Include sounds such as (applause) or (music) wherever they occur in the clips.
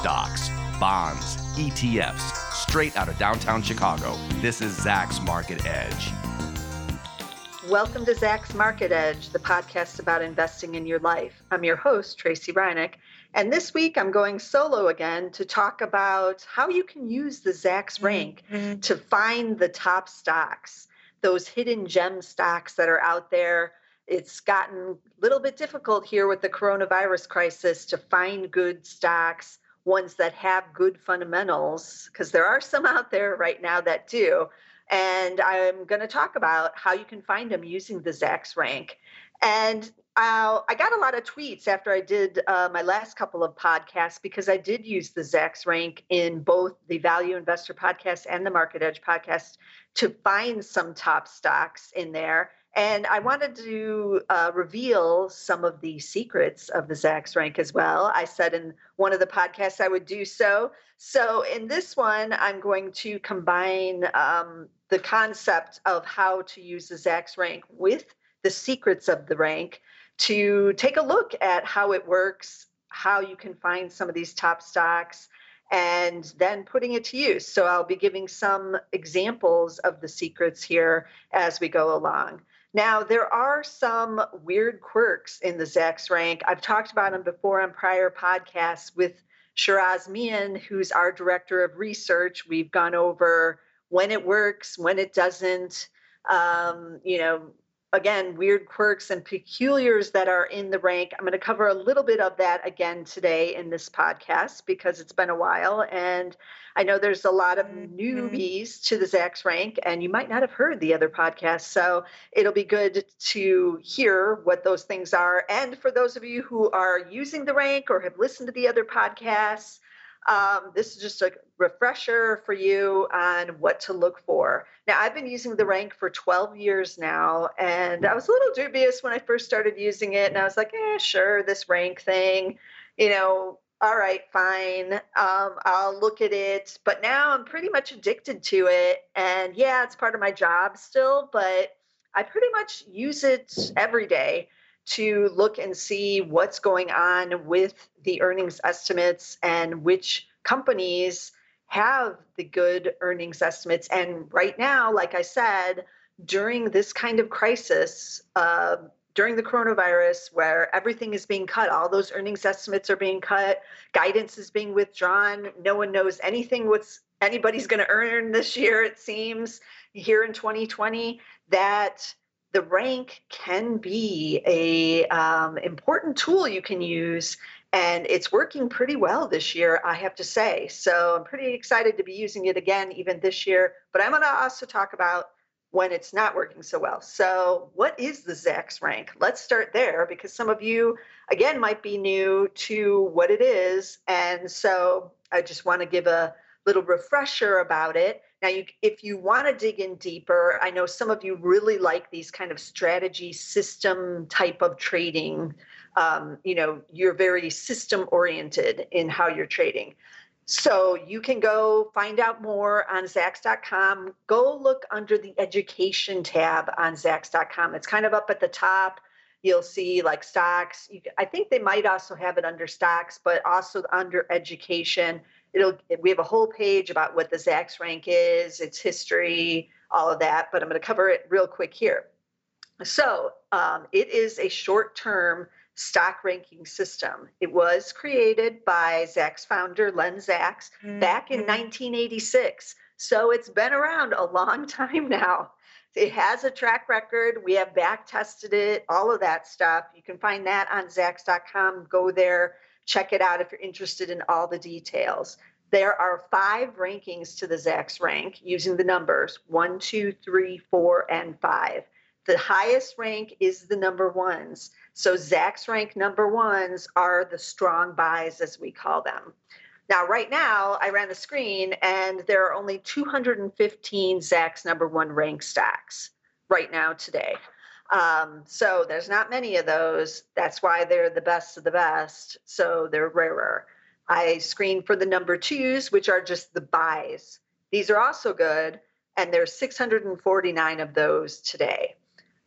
stocks, bonds, ETFs, straight out of downtown Chicago. This is Zacks Market Edge. Welcome to Zacks Market Edge, the podcast about investing in your life. I'm your host, Tracey Ryniec, and this week I'm going solo again to talk about how you can use the Zacks rank mm-hmm. to find the top stocks, those hidden gem stocks that are out there. It's gotten a little bit difficult here with the coronavirus crisis to find good stocks, ones that have good fundamentals, because there are some out there right now that do and I'm going to talk about how you can find them using the Zacks rank. And uh, I got a lot of tweets after I did uh, my last couple of podcasts because I did use the Zacks rank in both the Value Investor podcast and the Market Edge podcast to find some top stocks in there. And I wanted to uh, reveal some of the secrets of the Zacks rank as well. I said in one of the podcasts I would do so. So in this one, I'm going to combine um, the concept of how to use the Zacks rank with the secrets of the rank to take a look at how it works, how you can find some of these top stocks, and then putting it to use. So I'll be giving some examples of the secrets here as we go along. Now, there are some weird quirks in the Zacks rank. I've talked about them before on prior podcasts with Shiraz Mian, who's our director of research. We've gone over when it works, when it doesn't, um, you know, again, weird quirks and peculiars that are in the rank. I'm going to cover a little bit of that again today in this podcast because it's been a while. And I know there's a lot of mm-hmm. newbies to the Zacks rank, and you might not have heard the other podcasts. So it'll be good to hear what those things are. And for those of you who are using the rank or have listened to the other podcasts, um, this is just a refresher for you on what to look for. Now, I've been using the rank for 12 years now, and I was a little dubious when I first started using it. And I was like, eh, sure, this rank thing, you know, all right, fine. Um, I'll look at it. But now I'm pretty much addicted to it. And yeah, it's part of my job still, but I pretty much use it every day to look and see what's going on with the earnings estimates and which companies have the good earnings estimates. And right now, like I said, during this kind of crisis, uh, during the coronavirus, where everything is being cut, all those earnings estimates are being cut, guidance is being withdrawn, no one knows anything what's anybody's going to earn this year, it seems, here in 2020, that the rank can be a um, important tool you can use and it's working pretty well this year i have to say. So i'm pretty excited to be using it again even this year but i'm going to also talk about when it's not working so well. So what is the zacks rank? Let's start there because some of you again might be new to what it is and so i just want to give a little refresher about it now, you, if you want to dig in deeper, I know some of you really like these kind of strategy system type of trading. Um, you know, you're very system oriented in how you're trading. So you can go find out more on Zacks.com. Go look under the education tab on Zacks.com. It's kind of up at the top. You'll see like stocks. You, I think they might also have it under stocks, but also under education it'll we have a whole page about what the Zacks rank is, its history, all of that. But I'm going to cover it real quick here. So um, it is a short-term stock ranking system. It was created by Zacks founder Len Zacks mm-hmm. back in 1986. So it's been around a long (laughs) time now. It has a track record. We have back tested it, all of that stuff. You can find that on Zacks.com. Go there Check it out if you're interested in all the details. There are five rankings to the Zacks rank using the numbers one, two, three, four, and five. The highest rank is the number ones. So Zacks rank number ones are the strong buys, as we call them. Now, right now, I ran the screen and there are only 215 Zacks number one rank stacks right now today. Um, so there's not many of those. That's why they're the best of the best. So they're rarer. I screen for the number twos, which are just the buys. These are also good, and there's 649 of those today.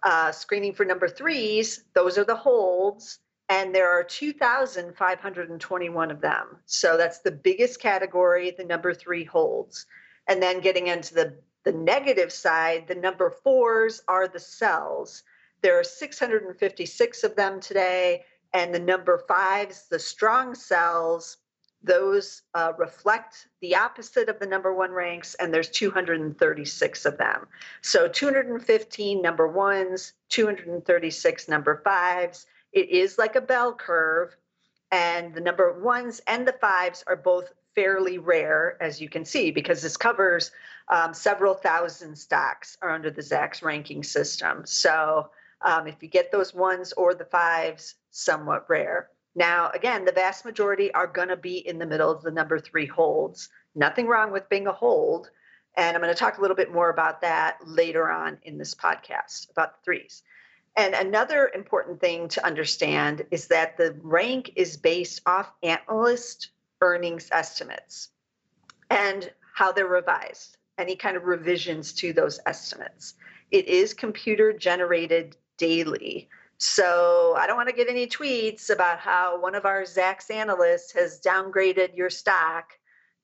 Uh, screening for number threes, those are the holds, and there are 2,521 of them. So that's the biggest category the number three holds. And then getting into the, the negative side, the number fours are the sells. There are 656 of them today. And the number fives, the strong sells, those uh, reflect the opposite of the number one ranks, and there's 236 of them. So 215 number ones, 236 number fives, it is like a bell curve, and the number ones and the fives are both fairly rare, as you can see, because this covers um, several thousand stocks are under the Zacks ranking system. So um, if you get those ones or the fives, somewhat rare. Now, again, the vast majority are going to be in the middle of the number three holds. Nothing wrong with being a hold. And I'm going to talk a little bit more about that later on in this podcast about the threes. And another important thing to understand is that the rank is based off analyst earnings estimates and how they're revised, any kind of revisions to those estimates. It is computer generated daily. So I don't want to get any tweets about how one of our Zacks analysts has downgraded your stock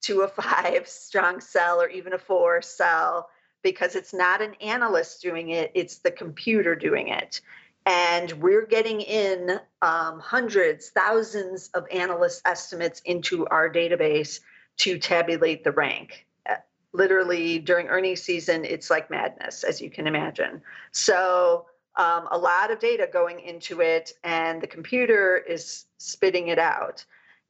to a (laughs) five strong sell or even a four sell because it's not an analyst doing it, it's the computer doing it. And we're getting in um, hundreds, thousands of analyst estimates into our database to tabulate the rank. Uh, literally during earnings season, it's like madness, as you can imagine. So, um, a lot of data going into it, and the computer is spitting it out.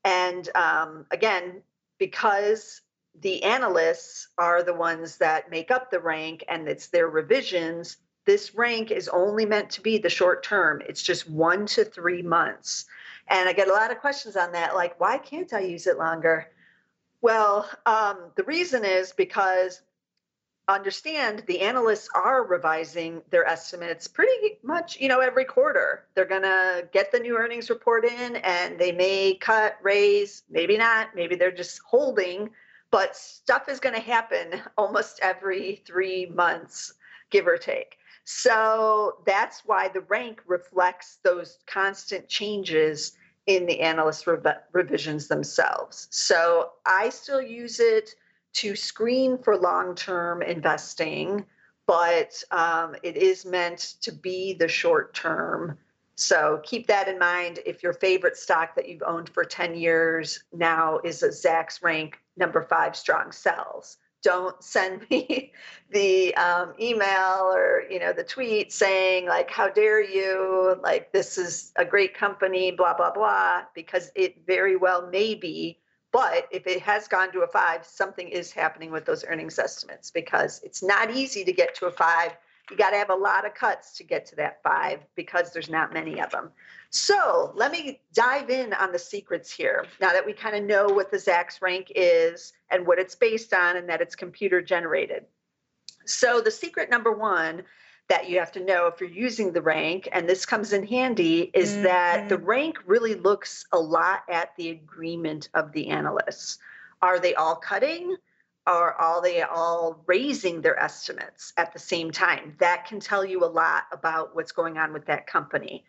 And um, again, because the analysts are the ones that make up the rank and it's their revisions. This rank is only meant to be the short term. It's just one to three months. And i get a lot of questions on that like why can't i use it longer? Well um, the reason is because understand the analysts are revising their estimates pretty much you know every quarter. They're going to get the new earnings report in and they may cut raise maybe not. Maybe they're just holding but stuff is going to happen (laughs) almost every three months, give or take. So that's why the rank reflects those constant changes in the analyst rev- revisions themselves. So I still use it to screen for long term investing, but um, it is meant to be the short term. So keep that in mind. If your favorite stock that you've owned for 10 years now is a Zacks rank number five strong sells. Don't send (laughs) me the um, email or you know the tweet saying like, "How dare you? Like this is a great company, blah blah blah," because it very well may be. But if it has gone to a five, something is happening with those earnings estimates because it's not easy to get to a five. You got to have a lot of cuts to get to that five because there's not many of them. So let me dive in on the secrets here. Now that we kind of know what the Zacks rank is and what it's based on, and that it's computer generated. So the secret number one that you have to know if you're using the rank, and this comes in handy, is mm-hmm. that the rank really looks a lot at the agreement of the analysts. Are they all cutting? Or are they all raising their estimates at the same time? That can tell you a lot about what's going on with that company.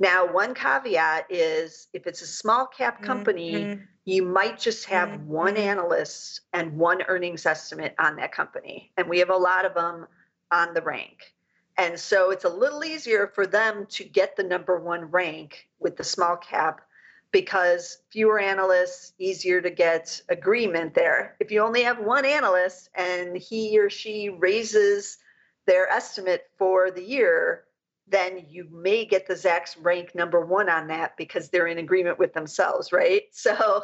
Now, one caveat is if it's a small cap company, mm-hmm. you might just have mm-hmm. one analyst and one earnings estimate on that company. And we have a lot of them on the rank. And so it's a little easier for them to get the number one rank with the small cap because fewer analysts, easier to get agreement there. If you only have one analyst and he or she raises their estimate for the year, then you may get the Zacks rank number one on that because they're in agreement with themselves, right? (laughs) So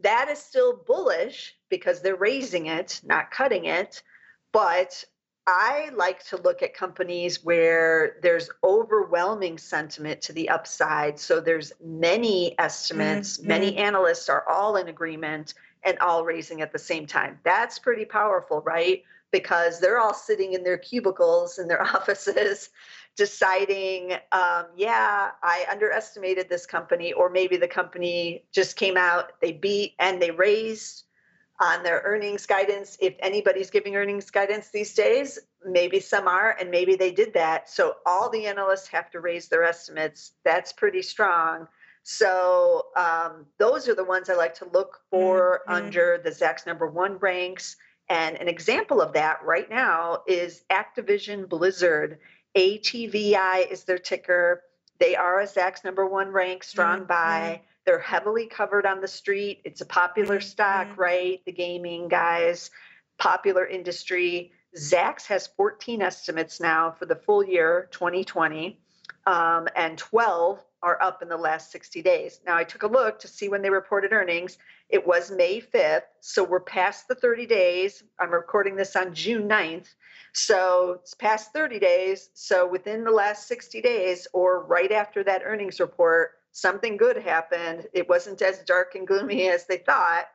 that is still bullish because they're raising it, not cutting it. But I like to look at companies where there's overwhelming sentiment to the upside. So there's many estimates, mm-hmm. many analysts are all in agreement and all raising at the same time. That's pretty powerful, right? Because they're all sitting in their cubicles in their (laughs) offices deciding, um, yeah, I underestimated this company, or maybe the company just came out, they beat and they raised on their earnings guidance. If anybody's giving earnings guidance these days, maybe some are, and maybe they did that. So all the analysts have to raise their estimates. That's pretty strong. So um, those are the ones I like to look for mm-hmm. under the Zacks number one ranks. And an example of that right now is Activision Blizzard. ATVI is their ticker. They are a Zacks number one rank, strong mm-hmm. buy. They're heavily covered on the street. It's a popular mm-hmm. stock, right? The gaming guys, popular industry. Zacks has 14 estimates now for the full year 2020, um, and 12 are up in the last 60 days. Now, I took a look to see when they reported earnings. It was May 5th, so we're past the 30 days. I'm recording this on June 9th. So it's past 30 days. So within the last 60 days, or right after that earnings report, something good happened. It wasn't as dark and gloomy (laughs) as they thought,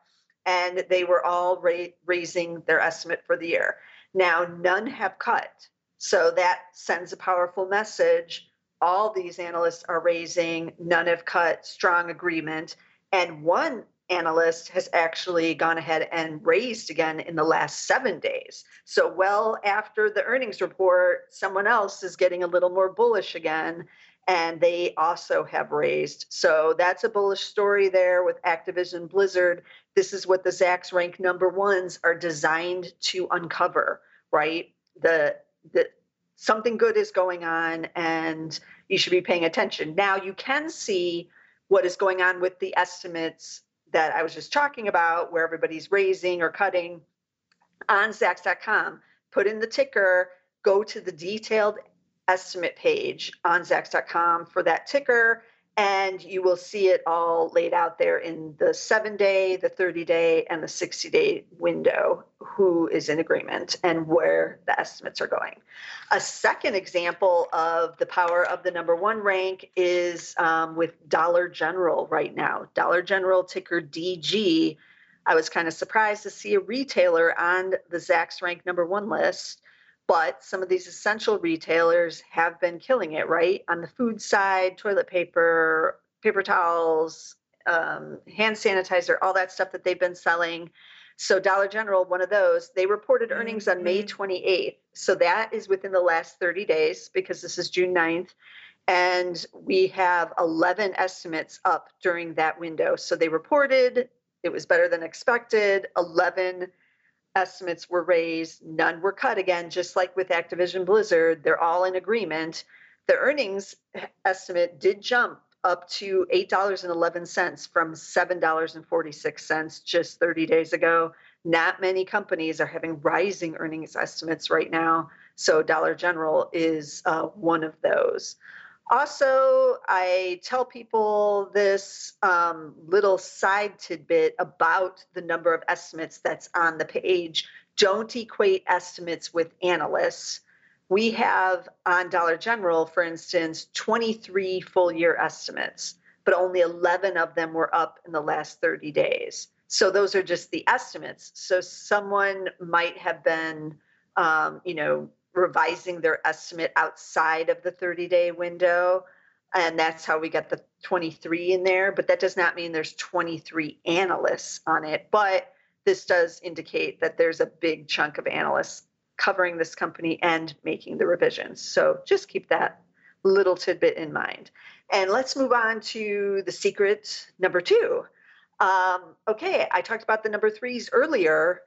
and they were all ra- raising their estimate for the year. Now, none have cut. So that sends a powerful message. All these analysts are raising, none have cut, strong agreement. And one analyst has actually gone ahead and raised again in the last seven days. So, well after the earnings report, someone else is getting a little more bullish again, and they also have raised. So, that's a bullish story there with Activision Blizzard. This is what the Zacks rank number ones are designed to uncover, right? The, the, something good is going on and you should be paying attention. Now, you can see what is going on with the estimates that I was just talking about, where everybody's raising or cutting on Zacks.com. Put in the ticker, go to the detailed estimate page on Zacks.com for that ticker, and you will see it all laid out there in the seven day, the 30 day, and the 60 day window who is in agreement and where the estimates are going. A second example of the power of the number one rank is um, with Dollar General right now. Dollar General ticker DG. I was kind of surprised to see a retailer on the Zacks rank number one list but some of these essential retailers have been killing it, right? On the food side, toilet paper, paper towels, um, hand sanitizer, all that stuff that they've been selling. So Dollar General, one of those, they reported earnings on May 28th. Mm-hmm. So that is within the last 30 days because this is June 9th. And we have 11 estimates up during that window. So they reported it was better than expected. 11 estimates were raised, none were cut again, just like with Activision Blizzard. They're all in agreement. The earnings estimate did jump up to $8.11 from $7.46 just 30 days ago. Not many companies are having rising earnings estimates right now. So Dollar General is uh, one of those. Also, I tell people this um, little side tidbit about the number of estimates that's on the page. Don't equate estimates with analysts. We have on Dollar General, for instance, 23 full year estimates, but only 11 of them were up in the last 30 days. So those are just the estimates. So someone might have been, um, you know, revising their estimate outside of the 30 day window. And that's how we got the 23 in there. But that does not mean there's 23 analysts on it. But this does indicate that there's a big chunk of analysts covering this company and making the revisions. So just keep that little tidbit in mind. And let's move on to the secret number two. Um, okay, I talked about the number threes earlier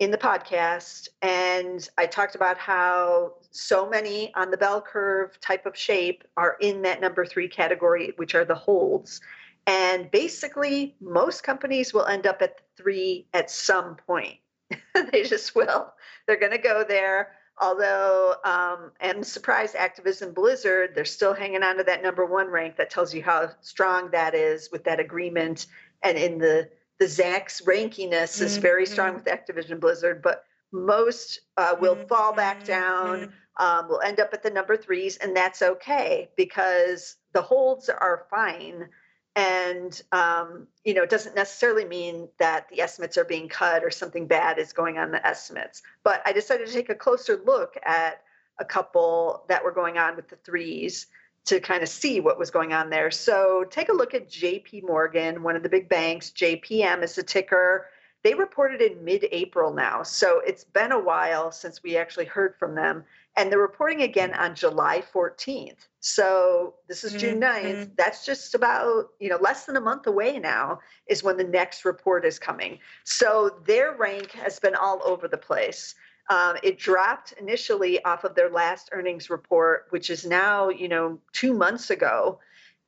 in the podcast and I talked about how so many on the bell curve type of shape are in that number three category, which are the holds. And basically, most companies will end up at three at some point. (laughs) they just will. They're going to go there. Although um, I'm surprised Activision Blizzard, they're still hanging on to that number one rank. That tells you how strong that is with that agreement and in the the Zacks rankiness mm-hmm. is very strong mm-hmm. with Activision Blizzard, but most uh, will mm-hmm. fall back down. Um, will end up at the number threes, and that's okay because the holds are fine. And um, you know, it doesn't necessarily mean that the estimates are being cut or something bad is going on the estimates. But I decided to take a closer look at a couple that were going on with the threes to kind of see what was going on there. So take a look at JP Morgan, one of the big banks. JPM is the ticker. They reported in mid April now. So it's been a while since we actually heard from them. And they're reporting again on July 14th. So this is June 9th. Mm-hmm. That's just about, you know, less than a month away now is when the next report is coming. So their rank has been all over the place. Um, it dropped initially off of their last earnings report, which is now, you know, two months ago.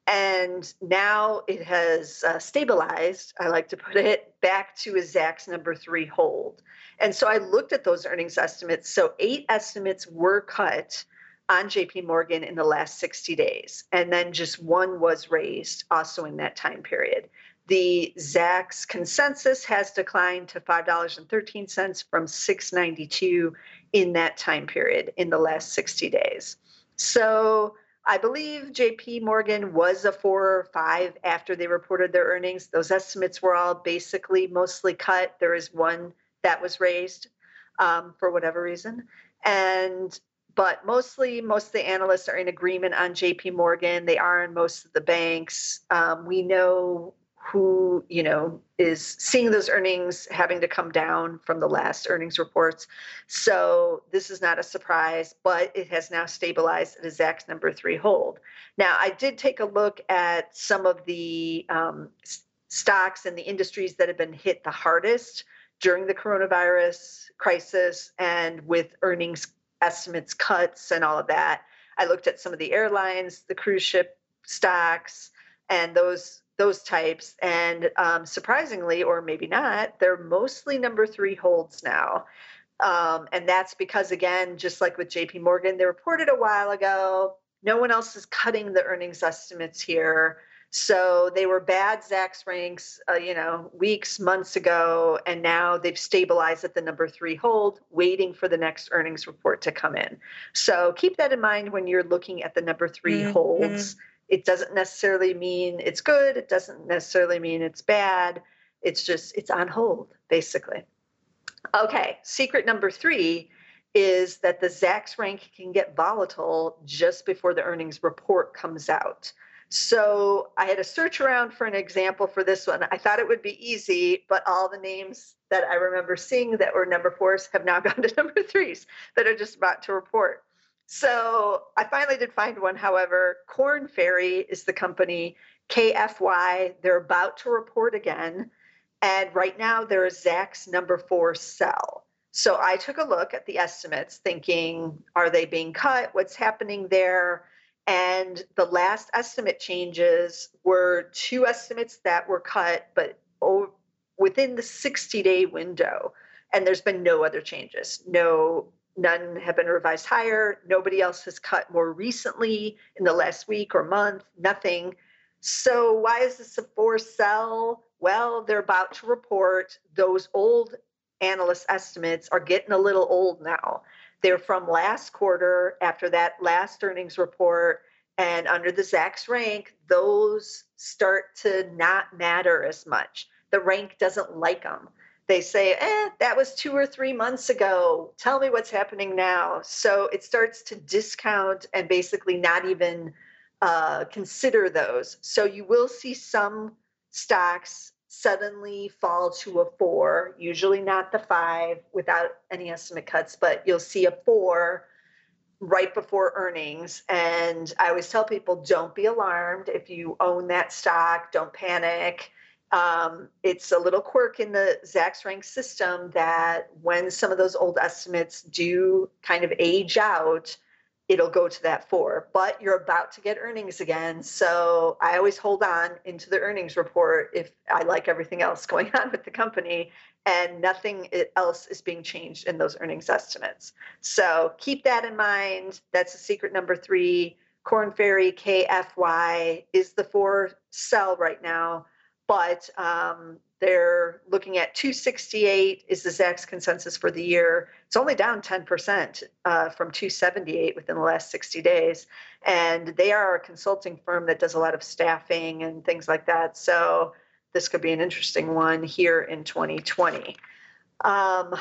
And now it has uh, stabilized, I like to put it, back to a Zacks number three hold. And so I looked at those earnings estimates. So eight estimates were cut on JP Morgan in the last 60 days. And then just one was raised also in that time period. The Zacks consensus has declined to $5.13 from 692 in that time period in the last 60 days. So I believe JP Morgan was a four or five after they reported their earnings. Those estimates were all basically mostly cut. There is one that was raised um, for whatever reason. And but mostly most of the analysts are in agreement on JP Morgan. They are in most of the banks. Um, we know who you know is seeing those earnings having to come down from the last earnings reports. So this is not a surprise but it has now stabilized at a zacks number three hold. Now i did take a look at some of the um, stocks and the industries that have been hit the hardest during the coronavirus crisis and with earnings estimates cuts and all of that. I looked at some of the airlines the cruise ship stocks and those those types. And um, surprisingly, or maybe not, they're mostly number three holds now. Um, and that's because, again, just like with JP Morgan, they reported a while ago. No one else is cutting the earnings estimates here. So they were bad Zacks ranks, uh, you know, weeks, months ago, and now they've stabilized at the number three hold, waiting for the next earnings report to come in. So keep that in mind when you're looking at the number 3 mm-hmm. holds it doesn't necessarily mean it's good it doesn't necessarily mean it's bad it's just it's on hold basically. Okay secret number three is that the zacks rank can get volatile just before the earnings report comes out. So i had to search around for an example for this one. I thought it would be easy but all the names that i remember seeing that were number fours have now (laughs) gone to number threes that are just about to report so I finally did find one. However, Korn Ferry is the company, KFY. They're about to report again. And right now they're a Zacks number four sell. So I took a look at the estimates, thinking, are they being cut? What's happening there? And the last estimate changes were two estimates that were cut, but within the 60 day window. And there's been no other changes, no None have been revised higher. Nobody else has cut more recently in the last week or month, nothing. So, why is this a four sell? Well, they're about to report those old analyst estimates are getting a little old now. They're from last quarter after that last earnings report. And under the Zacks rank, those start to not matter as much. The rank doesn't like them they say, eh, that was two or three months ago. Tell me what's happening now. So it starts to discount and basically not even uh, consider those. So you will see some stocks suddenly fall to a four, usually not the five without any estimate cuts, but you'll see a four right before earnings. And I always tell people don't be alarmed if you own that stock, don't panic um, it's a little quirk in the Zacks rank system that when some of those old estimates do kind of age out, it'll go to that four. But you're about to get earnings again. So I always hold on into the earnings report if I like everything else (laughs) going on with the company and nothing else is being changed in those earnings estimates. So keep that in mind. That's a secret number three. Korn Ferry KFY is the four sell right now but um, they're looking at 268 is the Zacks consensus for the year. It's only down 10% uh, from 278 within the last 60 days. And they are a consulting firm that does a lot of staffing and things like that. So this could be an interesting one here in 2020. Um,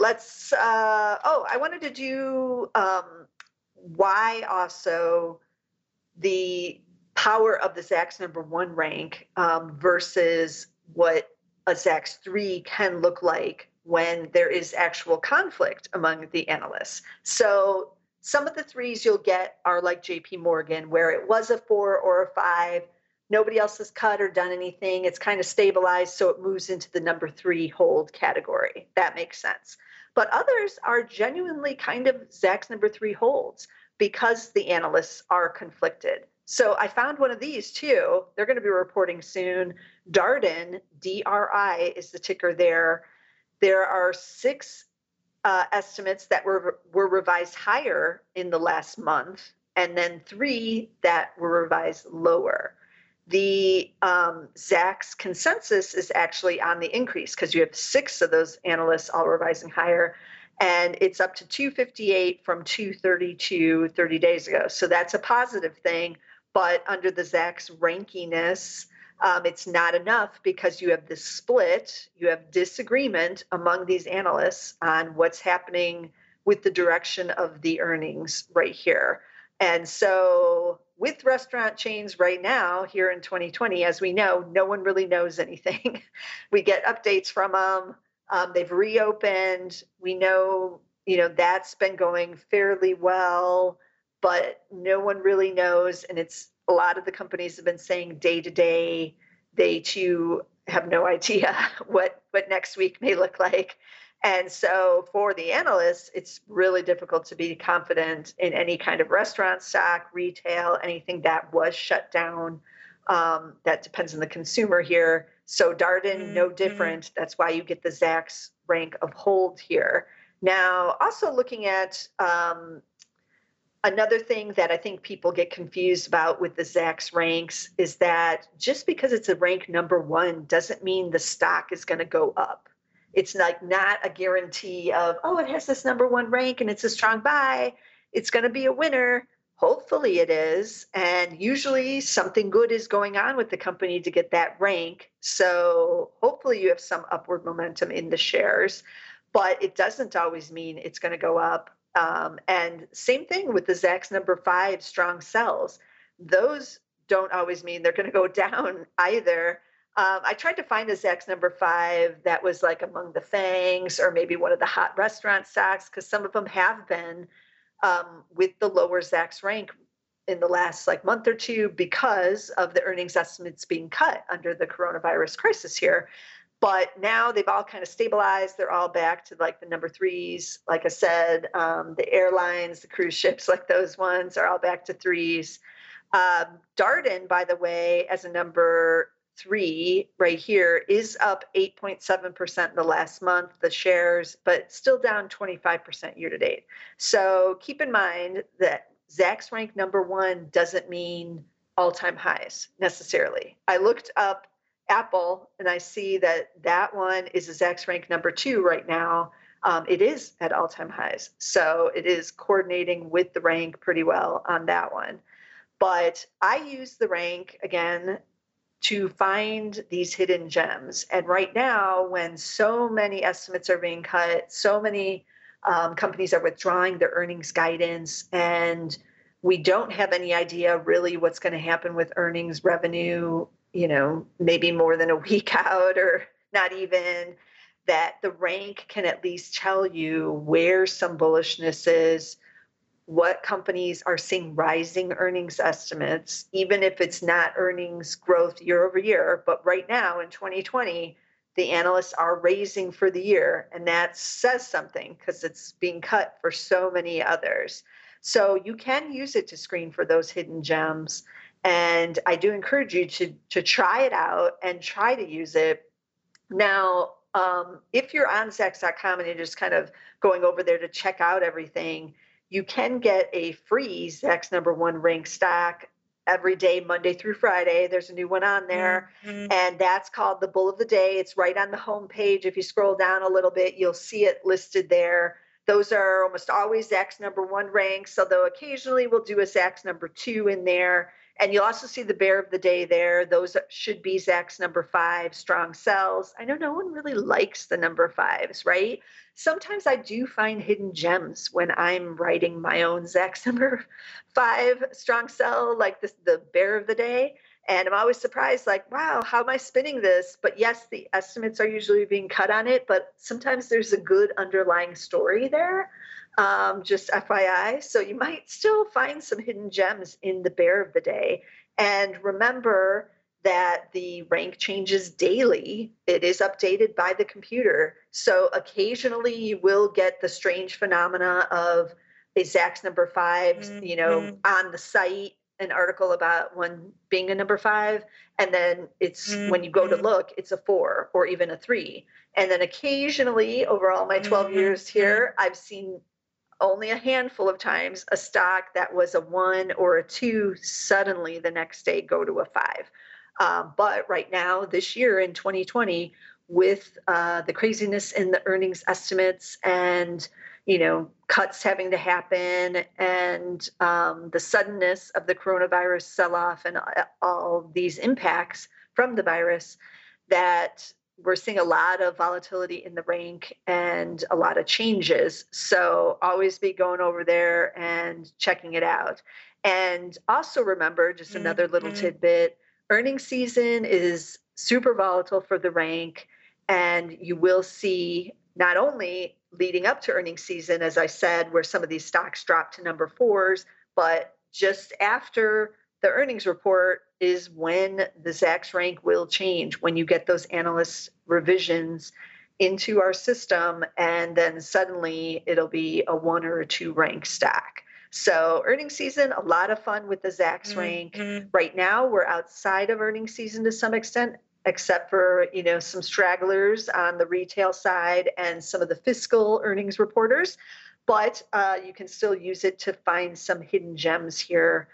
let's, uh, oh, I wanted to do um, why also the power of the Zacks number one rank um, versus what a Zacks 3 can look like when there is actual conflict among the analysts. So some of the threes you'll get are like JP Morgan, where it was a four or a five. Nobody else has cut or done anything. It's kind of stabilized, so it moves into the number three hold category. That makes sense. But others are genuinely kind of Zacks number three holds because the analysts are conflicted. So I found one of these too. They're going to be reporting soon. Darden, DRI is the ticker there. There are six uh, estimates that were were revised higher in the last month, and then three that were revised lower. The um, Zacks consensus is actually on the increase because you have six of those analysts all revising higher, and it's up to 258 from 232 30 days ago. So that's a positive thing. But under the Zacks rankiness, um, it's not enough because you have this split, you have disagreement among these analysts on what's happening with the direction of the earnings right here. And so, with restaurant chains right now, here in 2020, as we know, no one really knows anything. (laughs) we get updates from them. Um, they've reopened. We know, you know, that's been going fairly well, but no one really knows. And it's a lot of the companies have been saying day to day, they too have no idea (laughs) what what next week may look like. And so for the analysts, it's really difficult to be confident in any kind of restaurant stock, retail, anything that was shut down. Um, that depends on the consumer here. So Darden, mm-hmm. no different. That's why you get the Zacks rank of hold here. Now, also looking at um, another thing that I think people get confused about with the Zacks ranks is that just because it's a rank number one doesn't mean the stock is going to go up. It's like not a guarantee of, oh, it has this number one rank and it's a strong buy. It's going to be a winner. Hopefully it is. And usually something good is going on with the company to get that rank. So hopefully you have some upward momentum in the shares, but it doesn't always mean it's going to go up um, and same thing with the Zacks number five strong sells. Those don't always mean they're going to go (laughs) down either. Um, I tried to find a Zacks number five that was like among the fangs or maybe one of the hot restaurant stocks because some of them have been um, with the lower Zacks rank in the last like month or two because of the earnings estimates being cut under the coronavirus crisis here but now they've all kind of stabilized. They're all back to like the number threes. Like I said, um, the airlines, the cruise ships, (laughs) like those ones, are all back to threes. Um, Darden, by the way, as a number three right here, is up 8.7% in the last month, the shares, but still down 25% year to date. So keep in mind that Zacks rank number one doesn't mean all time highs necessarily. I looked up Apple, and I see that that one is a Zacks rank number two right now. Um, it is at all time highs. So it is coordinating with the rank pretty well on that one. But I use the rank again to find these hidden gems. And right now, when so many estimates are being cut, so many um, companies are withdrawing their earnings guidance, and we don't have any idea really what's going to happen with earnings revenue you know, maybe more than a (laughs) week out or not even, that the rank can at least tell you where some bullishness is, what companies are seeing rising earnings estimates, even if it's not earnings growth year over year. But right now in 2020, the analysts are raising for the year, and that says something because it's being cut for so many others. So you can use it to screen for those hidden gems. And I do encourage you to to try it out and try to use it. Now, um, if you're on Zacks.com and you're just kind of going over there to check out everything, you can get a free Zacks number one rank stock every day, Monday through Friday. There's a new one on there, mm-hmm. and that's called the Bull of the Day. It's right on the home page. If you scroll down a little bit, you'll see it listed there. Those are almost always Zacks number one ranks, although occasionally we'll do a Zacks number two in there. And you'll also see the bear of the day there. Those should be Zacks number five, strong sells. I know no one really likes the number fives, right? Sometimes I do find hidden gems when I'm writing my own Zacks (laughs) number five strong sell, like this, the bear of the day. And I'm always surprised, like, wow, how am I spinning this? But yes, the estimates are usually being cut on it, but sometimes there's a good underlying story there. Um, just FYI. So you might still find some hidden gems in the bear of the day. And remember that the rank changes daily. It is updated by the computer. So occasionally you will get the strange phenomena of a Zacks number 5 mm-hmm. you know, mm-hmm. on the site an article about one being a number five, and then it's mm-hmm. when you go to mm-hmm. look, it's a four or even a three. And then occasionally, over all my 12 mm-hmm. years here, I've seen only a handful of times a stock that was a one or a two suddenly the next day go to a five. Um, but right now, this year in 2020, with uh, the craziness in the earnings estimates and you know, cuts having to happen and um, the suddenness of the coronavirus sell off and all these impacts from the virus, that we're seeing a lot of volatility in the rank and a lot of changes. So always be going over there and checking it out. And also remember just another mm-hmm. little tidbit earnings season is super volatile for the rank, and you will see not only leading up to earnings season, as I said, where some of these stocks dropped to number fours, but just after the earnings report is when the Zacks rank will change, when you get those analyst revisions into our system, and then suddenly it'll be a one or a two rank stack. So, earnings season, a lot of fun with the Zacks mm-hmm. rank. Right now, we're outside of earnings season to some extent except for you know some stragglers on the retail side and some of the fiscal earnings reporters but uh, you can still use it to find some hidden gems here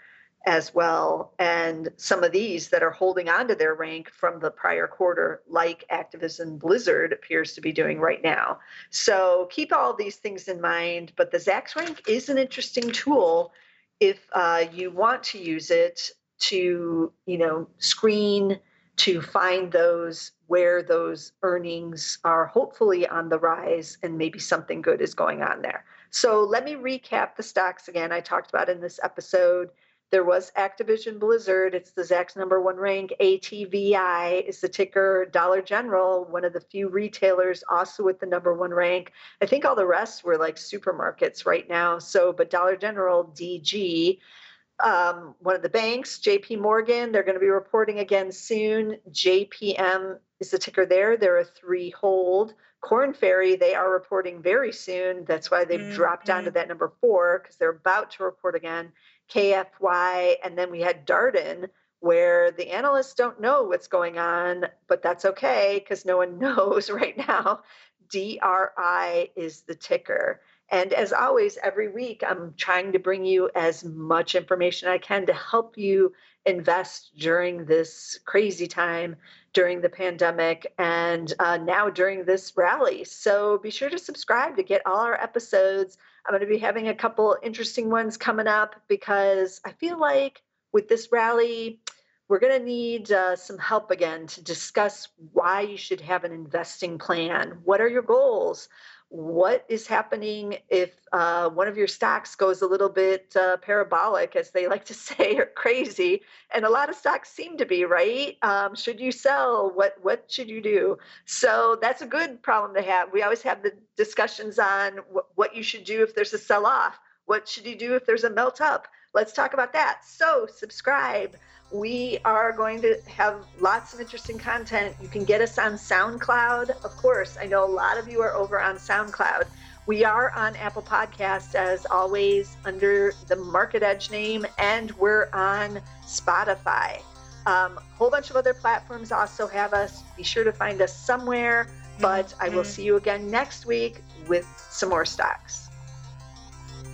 as well and some of these that are holding on to their rank from the prior quarter like activision blizzard appears to be doing right now so keep all these things in mind but the zacks rank is an interesting tool if uh, you want to use it to you know screen to find those where those earnings are hopefully on the rise and maybe something good is going on there. So let me recap the stocks again I talked about in this episode. There was Activision Blizzard. It's the Zacks number one rank. ATVI is the ticker. Dollar General, one of the few retailers also with the number one rank. I think all the rest were like supermarkets right now. So, but Dollar General, DG um, one of the banks, JP Morgan, they're going to be reporting again soon. JPM is the ticker there. There are three hold. Korn Ferry, they are reporting very soon. That's why they've mm-hmm. dropped down to that number four because they're about to report again. KFY, and then we had Darden, where the analysts don't know what's going on, but that's okay because no one (laughs) knows right now. DRI is the ticker. And as always, every week, I'm trying to bring you as much information I can to help you invest during this crazy time during the pandemic and uh, now during this rally. So be sure to subscribe to get all our episodes. I'm going to be having a couple interesting ones coming up because I feel like with this rally, we're going to need uh, some help again to discuss why you should have an investing plan. What are your goals? What is happening if uh, one of your stocks goes a little bit uh, parabolic, as they like to (laughs) say, or crazy? And a lot of stocks seem to be right. Um, should you sell? What what should you do? So that's a good problem to have. We always have the discussions on wh- what you should do if there's a sell off. What should you do if there's a melt up? Let's talk about that. So subscribe we are going to have lots of interesting content. You can get us on SoundCloud. Of course, I know a lot of you are over on SoundCloud. We are on Apple Podcasts as always under the Market Edge name, and we're on Spotify. Um, a whole bunch of other platforms also have us. Be sure to find us somewhere. But I will mm-hmm. see you again next week with some more stocks.